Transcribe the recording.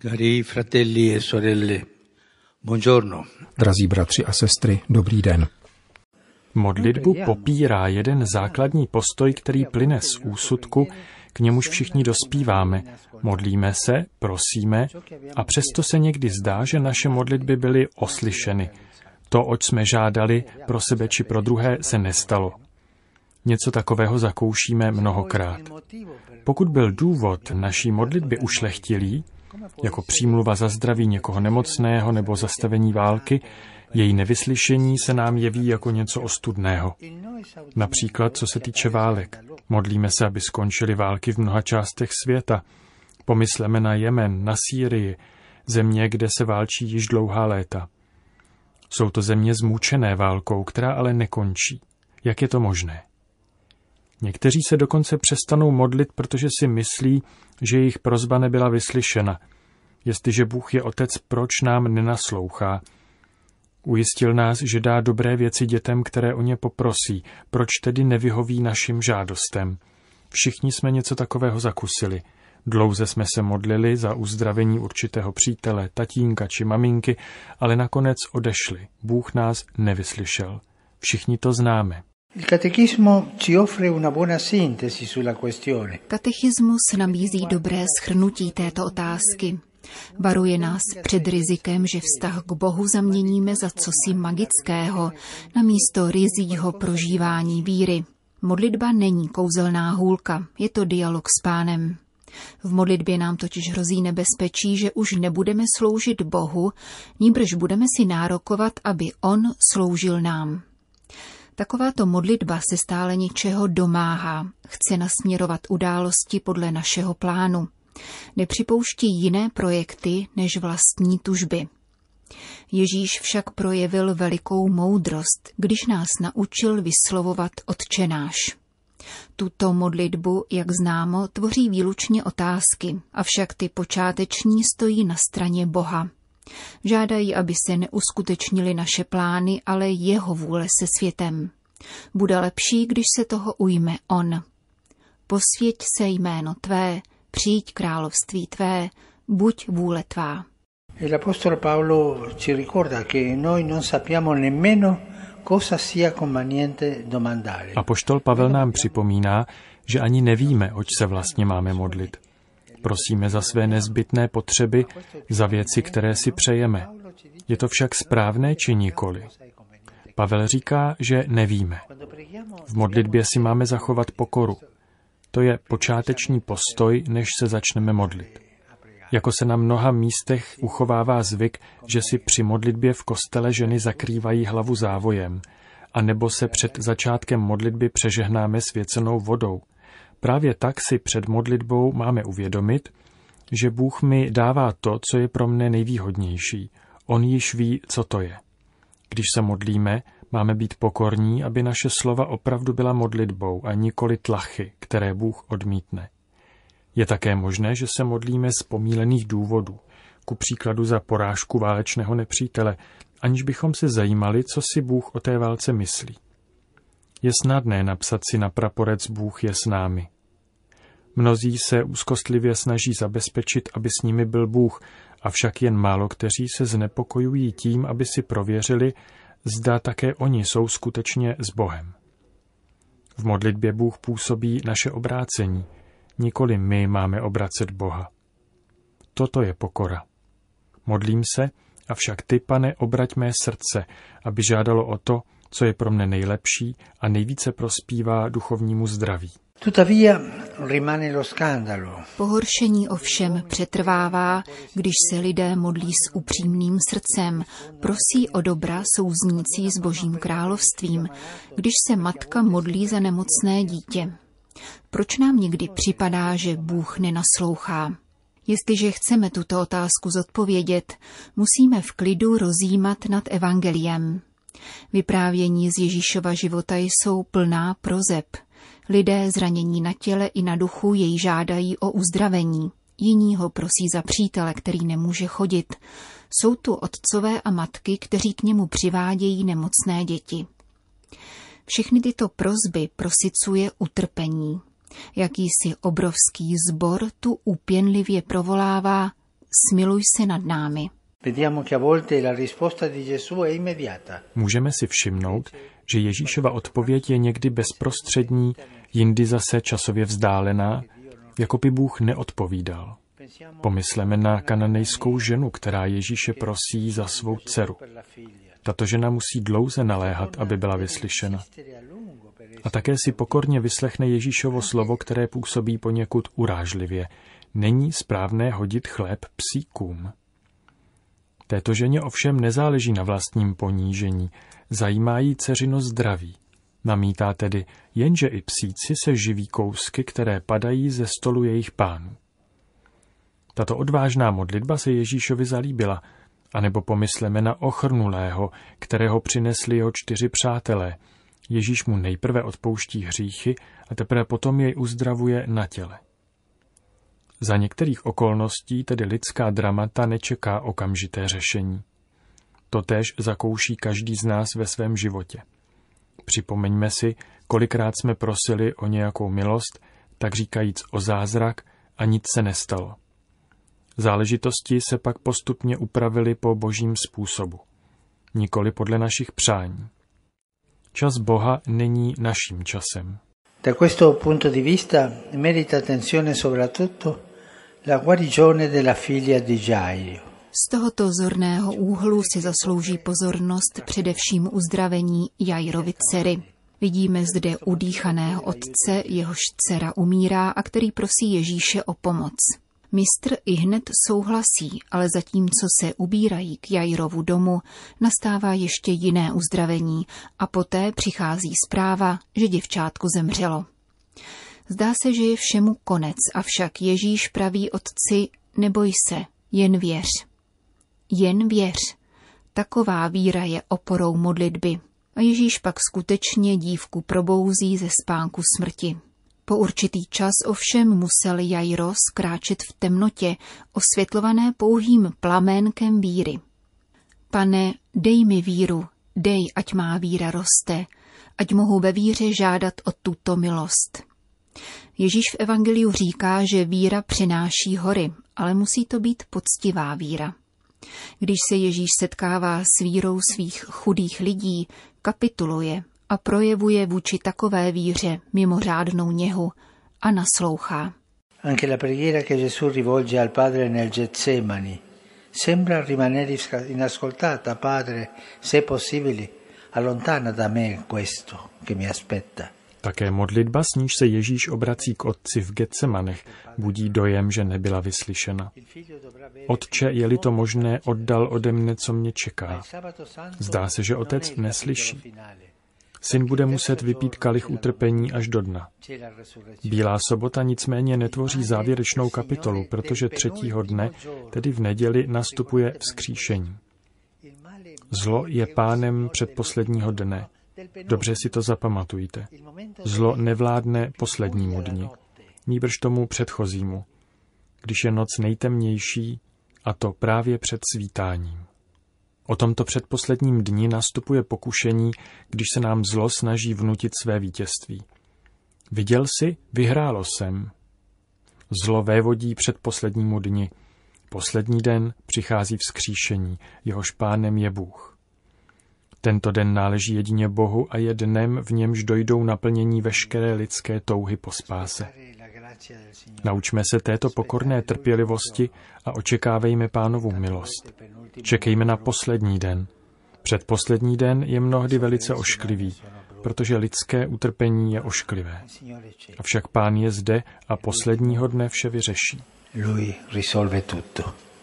Cari fratelli e sorelle, buongiorno. Drazí bratři a sestry, dobrý den. Modlitbu popírá jeden základní postoj, který plyne z úsudku, k němuž všichni dospíváme. Modlíme se, prosíme a přesto se někdy zdá, že naše modlitby byly oslyšeny. To, oč jsme žádali pro sebe či pro druhé, se nestalo. Něco takového zakoušíme mnohokrát. Pokud byl důvod naší modlitby ušlechtilý, jako přímluva za zdraví někoho nemocného nebo zastavení války, její nevyslyšení se nám jeví jako něco ostudného. Například co se týče válek. Modlíme se, aby skončily války v mnoha částech světa. Pomysleme na Jemen, na Sýrii, země, kde se válčí již dlouhá léta. Jsou to země zmučené válkou, která ale nekončí. Jak je to možné? Někteří se dokonce přestanou modlit, protože si myslí, že jejich prozba nebyla vyslyšena. Jestliže Bůh je otec, proč nám nenaslouchá? Ujistil nás, že dá dobré věci dětem, které o ně poprosí. Proč tedy nevyhoví našim žádostem? Všichni jsme něco takového zakusili. Dlouze jsme se modlili za uzdravení určitého přítele, tatínka či maminky, ale nakonec odešli. Bůh nás nevyslyšel. Všichni to známe. Katechismus nabízí dobré schrnutí této otázky. Varuje nás před rizikem, že vztah k Bohu zaměníme za cosi magického, na místo rizího prožívání víry. Modlitba není kouzelná hůlka, je to dialog s pánem. V modlitbě nám totiž hrozí nebezpečí, že už nebudeme sloužit Bohu, níbrž budeme si nárokovat, aby On sloužil nám. Takováto modlitba se stále něčeho domáhá, chce nasměrovat události podle našeho plánu. Nepřipouští jiné projekty než vlastní tužby. Ježíš však projevil velikou moudrost, když nás naučil vyslovovat odčenáš. Tuto modlitbu, jak známo, tvoří výlučně otázky, avšak ty počáteční stojí na straně Boha. Žádají, aby se neuskutečnily naše plány, ale jeho vůle se světem. Bude lepší, když se toho ujme on. Posvěť se jméno tvé, přijď království tvé, buď vůle tvá. L'Apostolo Paolo ci ricorda che noi non sappiamo nemmeno cosa sia conveniente domandare. Apoštol Pavel nám připomíná, že ani nevíme, oč se vlastně máme modlit. Prosíme za své nezbytné potřeby, za věci, které si přejeme. Je to však správné či nikoli? Pavel říká, že nevíme. V modlitbě si máme zachovat pokoru. To je počáteční postoj, než se začneme modlit. Jako se na mnoha místech uchovává zvyk, že si při modlitbě v kostele ženy zakrývají hlavu závojem, a nebo se před začátkem modlitby přežehnáme svěcenou vodou. Právě tak si před modlitbou máme uvědomit, že Bůh mi dává to, co je pro mne nejvýhodnější. On již ví, co to je. Když se modlíme, máme být pokorní, aby naše slova opravdu byla modlitbou a nikoli tlachy, které Bůh odmítne. Je také možné, že se modlíme z pomílených důvodů, ku příkladu za porážku válečného nepřítele, aniž bychom se zajímali, co si Bůh o té válce myslí. Je snadné napsat si na praporec Bůh je s námi. Mnozí se úzkostlivě snaží zabezpečit, aby s nimi byl Bůh, avšak jen málo kteří se znepokojují tím, aby si prověřili, zda také oni jsou skutečně s Bohem. V modlitbě Bůh působí naše obrácení, nikoli my máme obracet Boha. Toto je pokora. Modlím se, avšak ty, pane, obrať mé srdce, aby žádalo o to, co je pro mne nejlepší a nejvíce prospívá duchovnímu zdraví. Pohoršení ovšem přetrvává, když se lidé modlí s upřímným srdcem, prosí o dobra souznící s Božím královstvím, když se matka modlí za nemocné dítě. Proč nám někdy připadá, že Bůh nenaslouchá? Jestliže chceme tuto otázku zodpovědět, musíme v klidu rozjímat nad evangeliem. Vyprávění z Ježíšova života jsou plná prozeb. Lidé zranění na těle i na duchu jej žádají o uzdravení. Jiní ho prosí za přítele, který nemůže chodit. Jsou tu otcové a matky, kteří k němu přivádějí nemocné děti. Všechny tyto prozby prosicuje utrpení. Jakýsi obrovský zbor tu úpěnlivě provolává smiluj se nad námi. Můžeme si všimnout, že Ježíšova odpověď je někdy bezprostřední, jindy zase časově vzdálená, jako by Bůh neodpovídal. Pomysleme na kananejskou ženu, která Ježíše prosí za svou dceru. Tato žena musí dlouze naléhat, aby byla vyslyšena. A také si pokorně vyslechne Ježíšovo slovo, které působí poněkud urážlivě. Není správné hodit chléb psíkům. Této ženě ovšem nezáleží na vlastním ponížení, zajímá jí dceřino zdraví. Namítá tedy, jenže i psíci se živí kousky, které padají ze stolu jejich pánů. Tato odvážná modlitba se Ježíšovi zalíbila, anebo pomysleme na ochrnulého, kterého přinesli jeho čtyři přátelé. Ježíš mu nejprve odpouští hříchy a teprve potom jej uzdravuje na těle. Za některých okolností tedy lidská dramata nečeká okamžité řešení. Totéž zakouší každý z nás ve svém životě. Připomeňme si, kolikrát jsme prosili o nějakou milost, tak říkajíc o zázrak, a nic se nestalo. Záležitosti se pak postupně upravily po božím způsobu, nikoli podle našich přání. Čas Boha není naším časem. Da questo punto di vista merita attenzione soprattutto la guarigione della figlia di Jairo. Z tohoto zorného úhlu si zaslouží pozornost především uzdravení Jairovi dcery. Vidíme zde udýchaného otce, jehož dcera umírá a který prosí Ježíše o pomoc. Mistr i hned souhlasí, ale zatímco se ubírají k Jairovu domu, nastává ještě jiné uzdravení a poté přichází zpráva, že děvčátko zemřelo. Zdá se, že je všemu konec, avšak Ježíš praví otci, neboj se, jen věř. Jen věř. Taková víra je oporou modlitby. A Ježíš pak skutečně dívku probouzí ze spánku smrti. Po určitý čas ovšem musel Jairo skráčet v temnotě, osvětlované pouhým plaménkem víry. Pane, dej mi víru, dej, ať má víra roste, ať mohu ve víře žádat o tuto milost. Ježíš v Evangeliu říká, že víra přináší hory, ale musí to být poctivá víra. Když se Ježíš setkává s vírou svých chudých lidí, kapituluje a projevuje vůči takové víře mimořádnou něhu a naslouchá. Anche la preghiera che Gesù rivolge al Padre nel Getsemani sembra rimanere inascoltata. Padre, se possibile, allontana da me questo che mi aspetta. Také modlitba, s níž se Ježíš obrací k otci v Getsemanech, budí dojem, že nebyla vyslyšena. Otče, je-li to možné, oddal ode mne, co mě čeká. Zdá se, že otec neslyší. Syn bude muset vypít kalich utrpení až do dna. Bílá sobota nicméně netvoří závěrečnou kapitolu, protože třetího dne, tedy v neděli, nastupuje vzkříšení. Zlo je pánem předposledního dne. Dobře si to zapamatujte. Zlo nevládne poslednímu dni, níbrž tomu předchozímu, když je noc nejtemnější, a to právě před svítáním. O tomto předposledním dni nastupuje pokušení, když se nám zlo snaží vnutit své vítězství. Viděl jsi, vyhrálo jsem. Zlo vévodí předposlednímu dni. Poslední den přichází vzkříšení, jehož pánem je Bůh. Tento den náleží jedině Bohu a je dnem, v němž dojdou naplnění veškeré lidské touhy po spáse. Naučme se této pokorné trpělivosti a očekávejme pánovu milost. Čekejme na poslední den. Předposlední den je mnohdy velice ošklivý, protože lidské utrpení je ošklivé. Avšak pán je zde a posledního dne vše vyřeší. Lui risolve tutto.